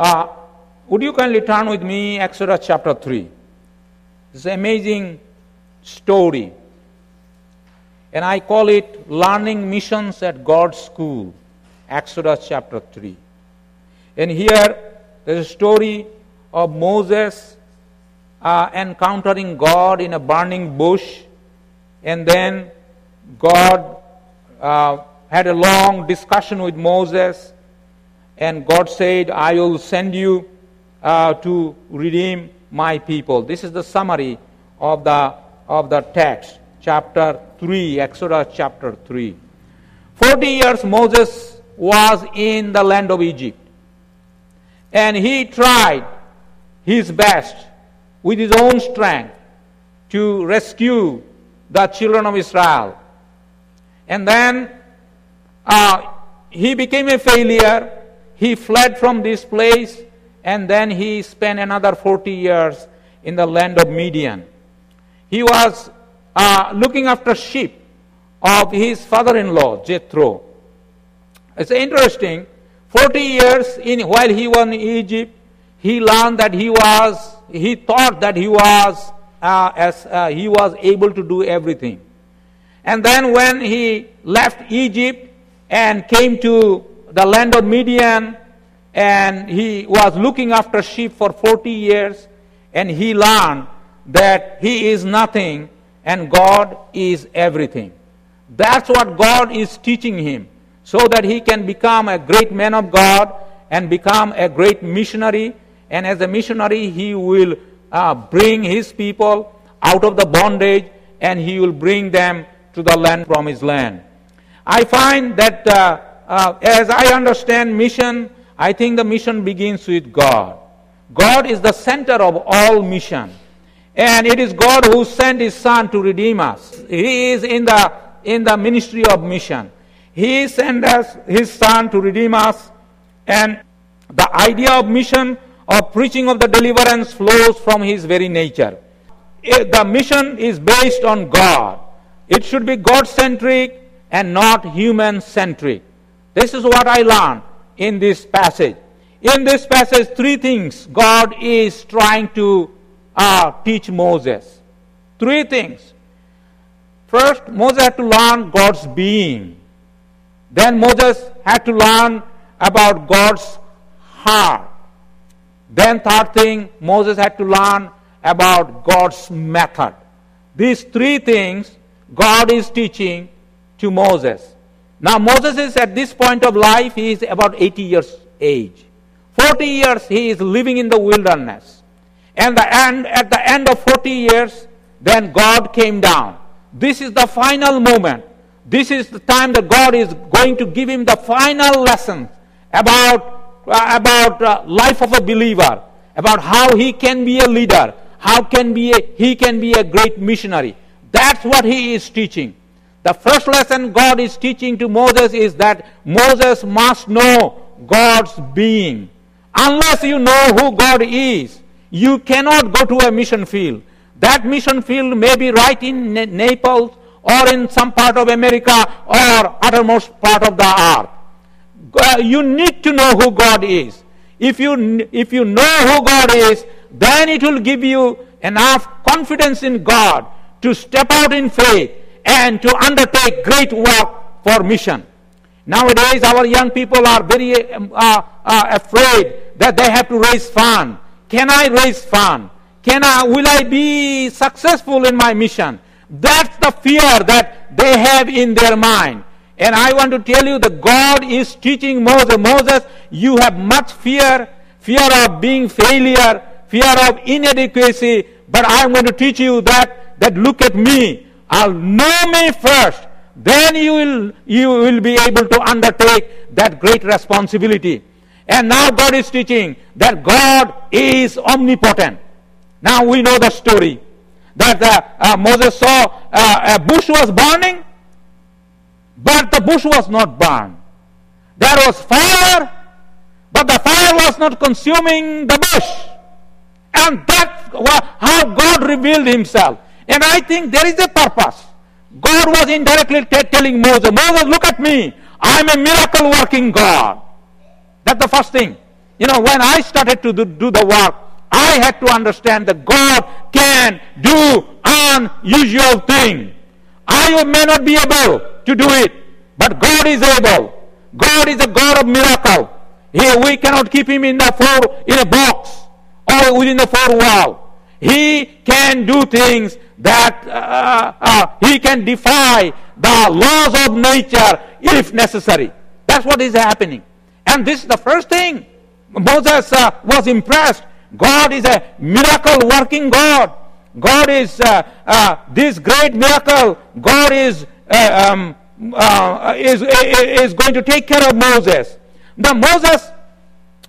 Uh, would you kindly turn with me Exodus chapter 3? It's an amazing story. And I call it Learning Missions at God's School, Exodus chapter 3. And here there's a story of Moses uh, encountering God in a burning bush, and then God uh, had a long discussion with Moses, and God said, I will send you uh, to redeem my people. This is the summary of the, of the text, chapter 3, Exodus chapter 3. 40 years Moses was in the land of Egypt, and he tried his best with his own strength to rescue the children of Israel. And then uh, he became a failure. He fled from this place, and then he spent another 40 years in the land of Midian. He was uh, looking after sheep of his father in law, Jethro. It's interesting. 40 years in, while he was in Egypt, he learned that he was he thought that he was uh, as uh, he was able to do everything. And then when he left Egypt and came to the land of Midian, and he was looking after sheep for 40 years, and he learned that he is nothing and God is everything. That's what God is teaching him, so that he can become a great man of God and become a great missionary and as a missionary, he will uh, bring his people out of the bondage and he will bring them to the land from his land. I find that uh, uh, as I understand mission, I think the mission begins with God. God is the center of all mission. And it is God who sent his son to redeem us. He is in the, in the ministry of mission. He sent us his son to redeem us. And the idea of mission of preaching of the deliverance flows from his very nature. The mission is based on God. It should be God centric and not human centric. This is what I learned in this passage. In this passage, three things God is trying to uh, teach Moses. Three things. First, Moses had to learn God's being. Then Moses had to learn about God's heart. Then, third thing, Moses had to learn about God's method. These three things God is teaching to Moses. Now, Moses is at this point of life, he is about 80 years age. 40 years he is living in the wilderness. And the end, at the end of 40 years, then God came down. This is the final moment. This is the time that God is going to give him the final lesson about uh, about uh, life of a believer, about how he can be a leader, how can be a, he can be a great missionary. That's what he is teaching. The first lesson God is teaching to Moses is that Moses must know God's being. Unless you know who God is, you cannot go to a mission field. That mission field may be right in Naples or in some part of America or uttermost part of the earth uh, you need to know who God is. If you, if you know who God is, then it will give you enough confidence in God to step out in faith and to undertake great work for mission. Nowadays, our young people are very um, uh, uh, afraid that they have to raise fund. Can I raise fund? Can I, will I be successful in my mission? That's the fear that they have in their mind. And I want to tell you that God is teaching Moses, Moses, you have much fear, fear of being failure, fear of inadequacy, but I'm going to teach you that, that look at me. I'll know me first. Then you will, you will be able to undertake that great responsibility. And now God is teaching that God is omnipotent. Now we know the story that uh, uh, Moses saw uh, a bush was burning but the bush was not burned. There was fire, but the fire was not consuming the bush. And that's how God revealed himself. And I think there is a purpose. God was indirectly t- telling Moses, Moses, look at me. I'm a miracle working God. That's the first thing. you know, when I started to do, do the work, I had to understand that God can do unusual thing. I may not be able to do it, but God is able. God is a God of miracle. Here we cannot keep him in the four in a box or within the four wall. He can do things that uh, uh, he can defy the laws of nature if necessary. That's what is happening. And this is the first thing. Moses uh, was impressed. God is a miracle working God. God is uh, uh, this great miracle. God is, uh, um, uh, is, is going to take care of Moses. The Moses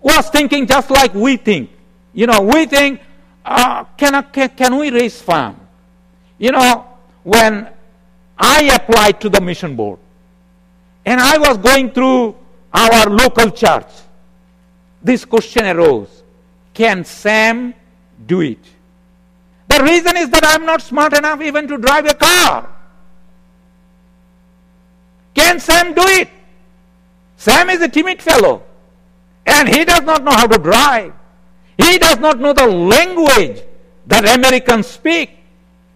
was thinking just like we think. You know, we think, uh, can, can, can we raise fund? You know, when I applied to the mission board and I was going through our local church, this question arose Can Sam do it? The reason is that I'm not smart enough even to drive a car. Can Sam do it? Sam is a timid fellow and he does not know how to drive. He does not know the language that Americans speak.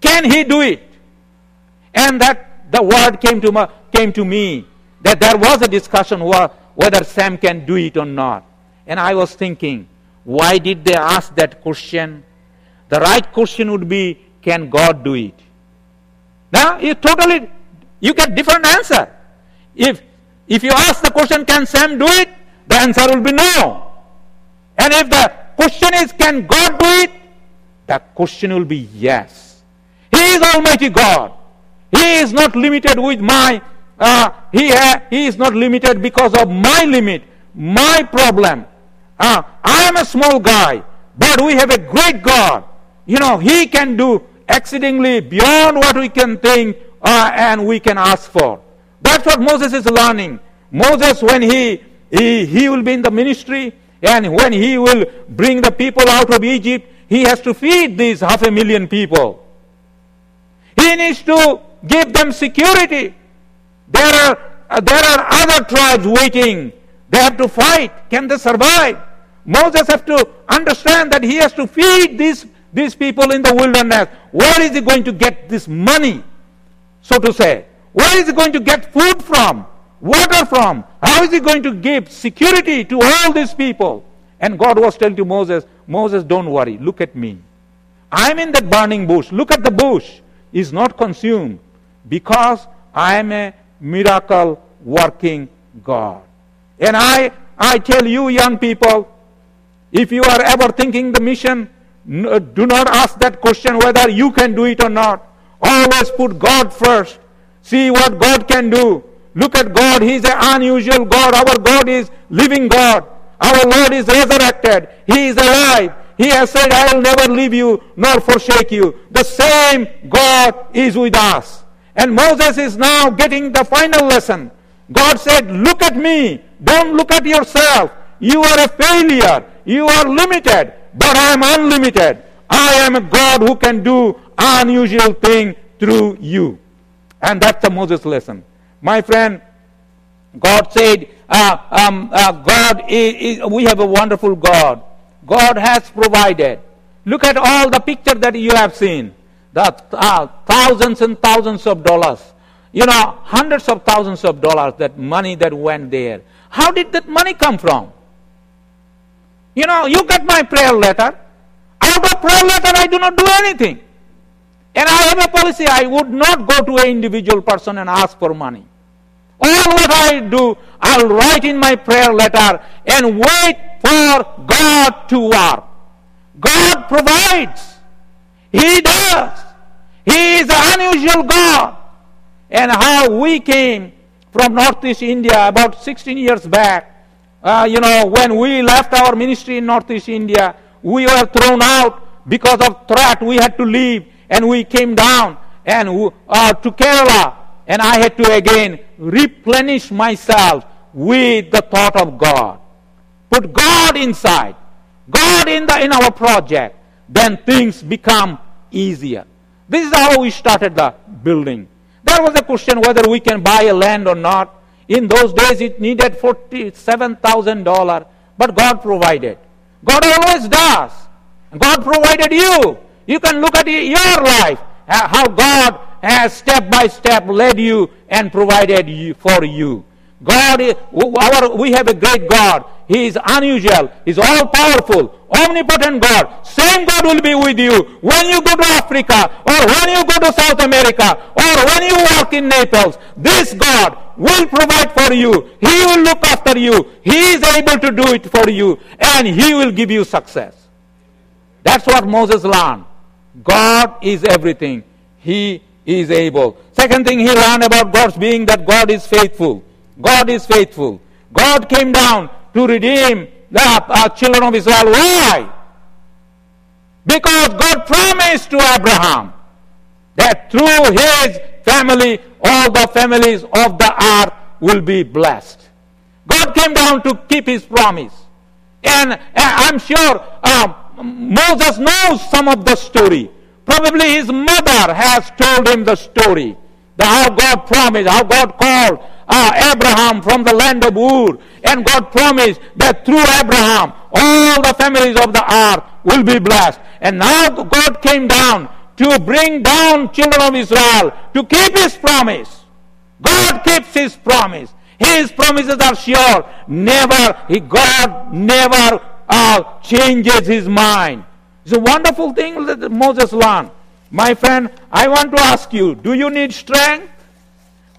Can he do it? And that the word came to, my, came to me that there was a discussion whether Sam can do it or not. And I was thinking, why did they ask that question? The right question would be, can God do it? Now you totally you get different answer. If if you ask the question, can Sam do it? The answer will be no. And if the question is, can God do it? The question will be yes. He is Almighty God. He is not limited with my, uh, he, ha- he is not limited because of my limit, my problem. Uh, I am a small guy, but we have a great God. You know, He can do exceedingly beyond what we can think uh, and we can ask for. That's what Moses is learning. Moses, when he he, he will be in the ministry, and when he will bring the people out of Egypt, he has to feed these half a million people. He needs to give them security. There are, uh, there are other tribes waiting. They have to fight. Can they survive? Moses has to understand that he has to feed these, these people in the wilderness. Where is he going to get this money, so to say? Where is he going to get food from? Water from? How is he going to give security to all these people? And God was telling to Moses, Moses, don't worry, look at me. I'm in that burning bush. Look at the bush. Is not consumed because I am a miracle working God. And I, I tell you, young people, if you are ever thinking the mission, do not ask that question whether you can do it or not. Always put God first. See what God can do. Look at God. He is an unusual God. Our God is living God. Our Lord is resurrected. He is alive. He has said, I will never leave you nor forsake you. The same God is with us. And Moses is now getting the final lesson. God said, Look at me. Don't look at yourself. You are a failure. You are limited. But I am unlimited. I am a God who can do unusual thing through you. And that's the Moses lesson. My friend, God said, uh, um, uh, God is, is, we have a wonderful God. God has provided. Look at all the picture that you have seen. The uh, thousands and thousands of dollars. You know, hundreds of thousands of dollars, that money that went there. How did that money come from? You know, you got my prayer letter. Out of prayer letter, I do not do anything. And I have a policy, I would not go to an individual person and ask for money. All what I do, I'll write in my prayer letter and wait for God to work. God provides. He does. He is an unusual God. And how we came from Northeast India about 16 years back, uh, you know, when we left our ministry in Northeast India, we were thrown out because of threat. We had to leave and we came down and uh, to Kerala and I had to again replenish myself with the thought of God. Put God inside, God in, the, in our project, then things become easier. This is how we started the building. There was a question whether we can buy a land or not. In those days, it needed $47,000. but God provided. God always does. God provided you. You can look at your life, uh, how God has step by step led you and provided you, for you. God, our, we have a great God. He is unusual. He's all powerful, omnipotent God. Same God will be with you when you go to Africa, or when you go to South America, or when you work in Naples. This God will provide for you. He will look after you. He is able to do it for you, and He will give you success. That's what Moses learned. God is everything. He is able. Second thing he learned about God's being that God is faithful. God is faithful. God came down to redeem the uh, children of Israel. Why? Because God promised to Abraham that through his family, all the families of the earth will be blessed. God came down to keep his promise. And uh, I'm sure um, Moses knows some of the story. Probably his mother has told him the story. The, how God promised, how God called uh, Abraham from the land of Ur. And God promised that through Abraham, all the families of the earth will be blessed. And now God came down to bring down children of Israel to keep his promise. God keeps his promise. His promises are sure. Never, he, God never uh, changes his mind. It's a wonderful thing that Moses learned. My friend, I want to ask you, do you need strength?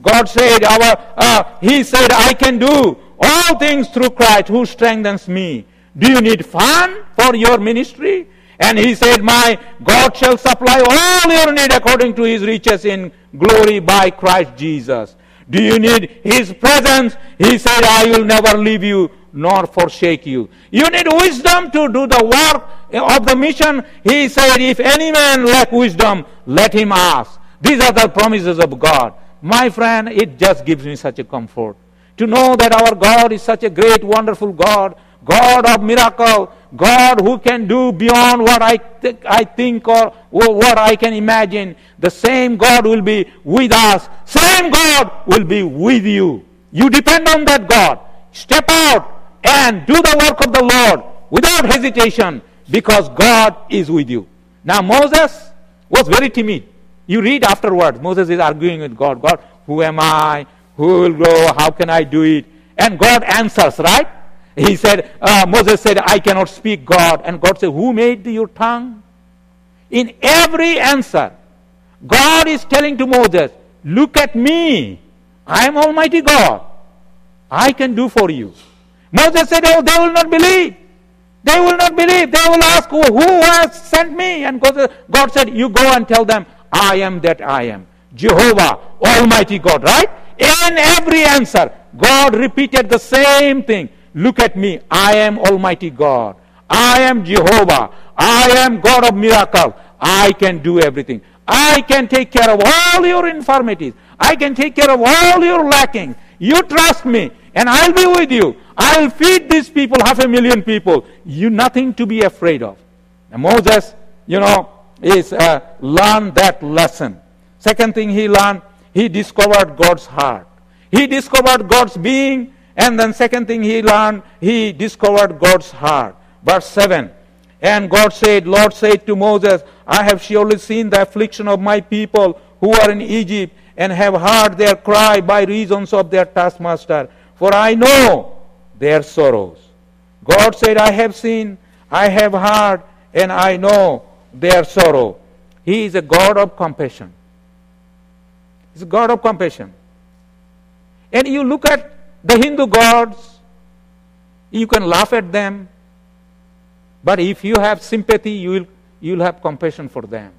God said, our, uh, He said, I can do all things through Christ who strengthens me. Do you need fun for your ministry? And he said, My God shall supply all your need according to his riches in glory by Christ Jesus. Do you need his presence? He said, I will never leave you nor forsake you. You need wisdom to do the work of the mission. He said, If any man lack wisdom, let him ask. These are the promises of God. My friend, it just gives me such a comfort to know that our God is such a great, wonderful God, God of miracle, God who can do beyond what I, th- I think or, or what I can imagine. The same God will be with us. Same God will be with you. You depend on that God. Step out and do the work of the Lord without hesitation because God is with you. Now, Moses was very timid. You read afterwards, Moses is arguing with God God, who am I? Who will go? How can I do it? And God answers, right? He said, uh, Moses said, I cannot speak God. And God said, Who made your tongue? In every answer, God is telling to Moses, Look at me. I am Almighty God. I can do for you. Moses said, Oh, they will not believe. They will not believe. They will ask, Who has sent me? And God said, You go and tell them, I am that I am. Jehovah, Almighty God, right? In every answer, God repeated the same thing. Look at me. I am Almighty God. I am Jehovah. I am God of miracle. I can do everything. I can take care of all your infirmities. I can take care of all your lacking. You trust me, and I'll be with you. I'll feed these people, half a million people. You nothing to be afraid of. And Moses, you know, is uh, learned that lesson. Second thing he learned, he discovered God's heart. He discovered God's being, and then second thing he learned, he discovered God's heart. Verse 7. And God said, Lord said to Moses, I have surely seen the affliction of my people who are in Egypt, and have heard their cry by reasons of their taskmaster. For I know their sorrows. God said, I have seen, I have heard, and I know their sorrow. He is a God of compassion. He's a God of compassion. And you look at the Hindu gods, you can laugh at them, but if you have sympathy, you will you'll have compassion for them.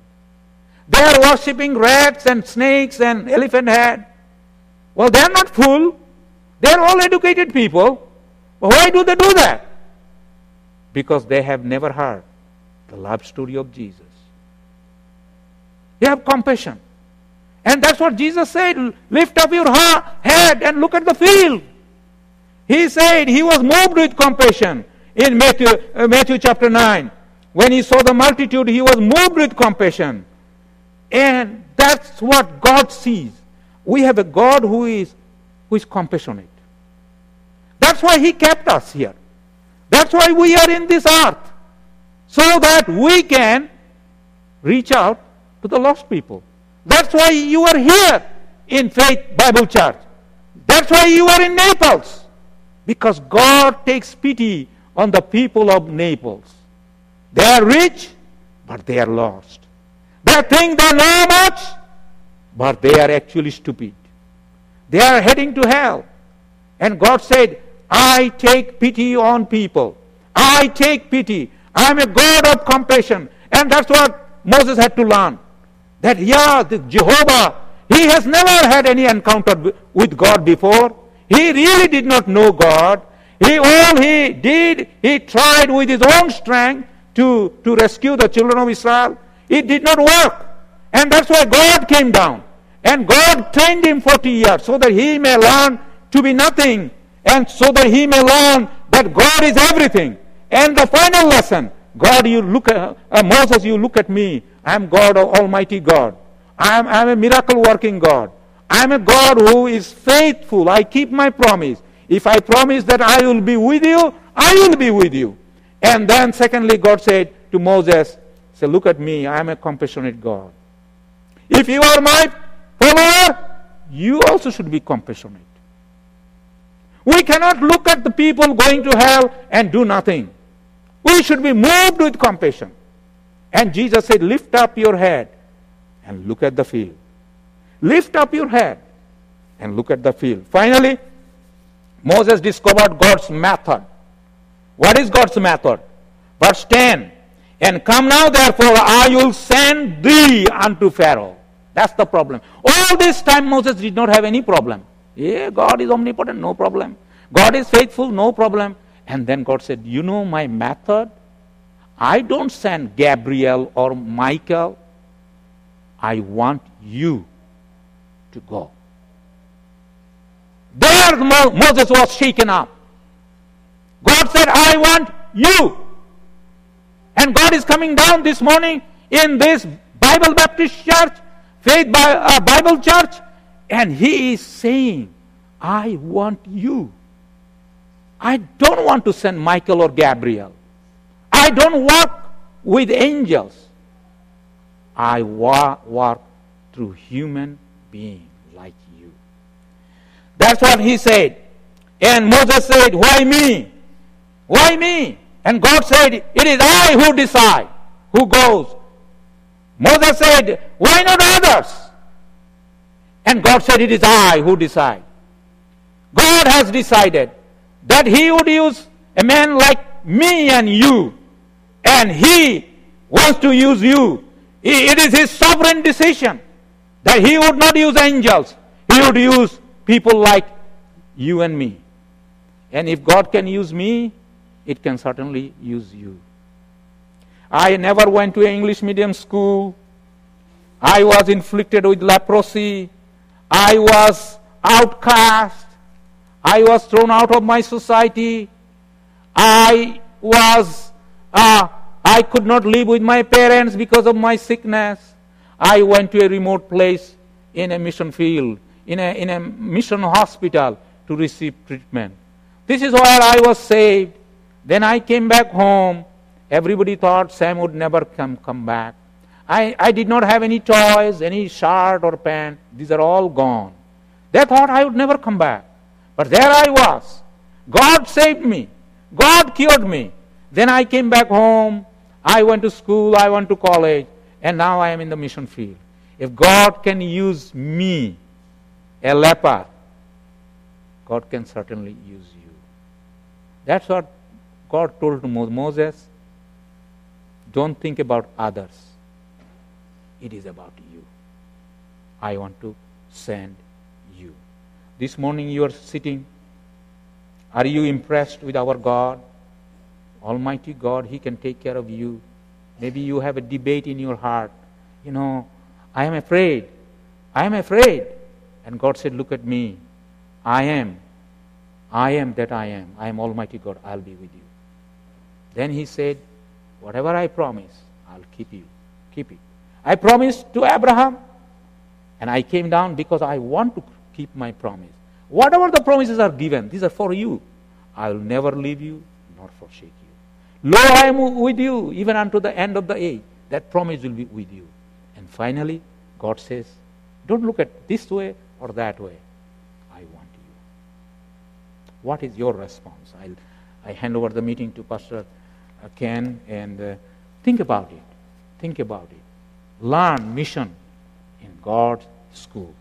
They are worshipping rats and snakes and elephant head. Well, they are not fool. They are all educated people. Why do they do that? Because they have never heard the love story of Jesus. They have compassion. And that's what Jesus said lift up your ha- head and look at the field. He said he was moved with compassion in Matthew, uh, Matthew chapter 9. When he saw the multitude, he was moved with compassion. And that's what God sees. We have a God who is, who is compassionate. That's why he kept us here. That's why we are in this earth. So that we can reach out to the lost people. That's why you are here in Faith Bible Church. That's why you are in Naples. Because God takes pity on the people of Naples. They are rich, but they are lost. They think they know much, but they are actually stupid. They are heading to hell. And God said, I take pity on people. I take pity. I am a God of compassion. And that's what Moses had to learn. That, yeah, Jehovah, he has never had any encounter with God before. He really did not know God. He, all he did, he tried with his own strength to, to rescue the children of Israel. It did not work. And that's why God came down. And God trained him 40 years so that he may learn to be nothing and so that he may learn that God is everything. And the final lesson, God, you look at, uh, Moses, you look at me. I am God, Almighty God. I am, I am a miracle working God. I am a God who is faithful. I keep my promise. If I promise that I will be with you, I will be with you. And then, secondly, God said to Moses, Say, look at me. I am a compassionate God. If you are my follower, you also should be compassionate. We cannot look at the people going to hell and do nothing. We should be moved with compassion. And Jesus said, Lift up your head and look at the field. Lift up your head and look at the field. Finally, Moses discovered God's method. What is God's method? Verse 10 And come now, therefore, I will send thee unto Pharaoh. That's the problem. All this time, Moses did not have any problem. Yeah, God is omnipotent, no problem. God is faithful, no problem. And then God said, You know my method? I don't send Gabriel or Michael. I want you to go. There Moses was shaken up. God said, I want you. And God is coming down this morning in this Bible Baptist Church, Faith uh, Bible Church, and He is saying, I want you. I don't want to send Michael or Gabriel. I don't work with angels. I work through human beings like you. That's what he said. And Moses said, Why me? Why me? And God said, It is I who decide who goes. Moses said, Why not others? And God said, It is I who decide. God has decided that He would use a man like me and you, and He wants to use you. It is His sovereign decision that He would not use angels, He would use people like you and me. And if God can use me, it can certainly use you. I never went to an English medium school. I was inflicted with leprosy. I was outcast. I was thrown out of my society. I was, uh, I could not live with my parents because of my sickness. I went to a remote place in a mission field, in a, in a mission hospital to receive treatment. This is where I was saved. Then I came back home. Everybody thought Sam would never come, come back. I, I did not have any toys, any shirt or pant. These are all gone. They thought I would never come back. But there I was. God saved me. God cured me. Then I came back home. I went to school. I went to college. And now I am in the mission field. If God can use me, a leper, God can certainly use you. That's what God told Moses. Don't think about others. It is about you. I want to send you. this morning you are sitting. Are you impressed with our God? Almighty God, He can take care of you. Maybe you have a debate in your heart. You know, I am afraid. I am afraid. And God said, Look at me. I am. I am that I am. I am Almighty God. I'll be with you. Then He said, Whatever I promise, I'll keep you. Keep it. I promised to Abraham, and I came down because I want to keep my promise. Whatever the promises are given, these are for you. I will never leave you nor forsake you. Lo, I am with you even unto the end of the age. That promise will be with you. And finally, God says, Don't look at this way or that way. I want you. What is your response? I'll, I hand over the meeting to Pastor Ken and uh, think about it. Think about it. Learn mission in God's school.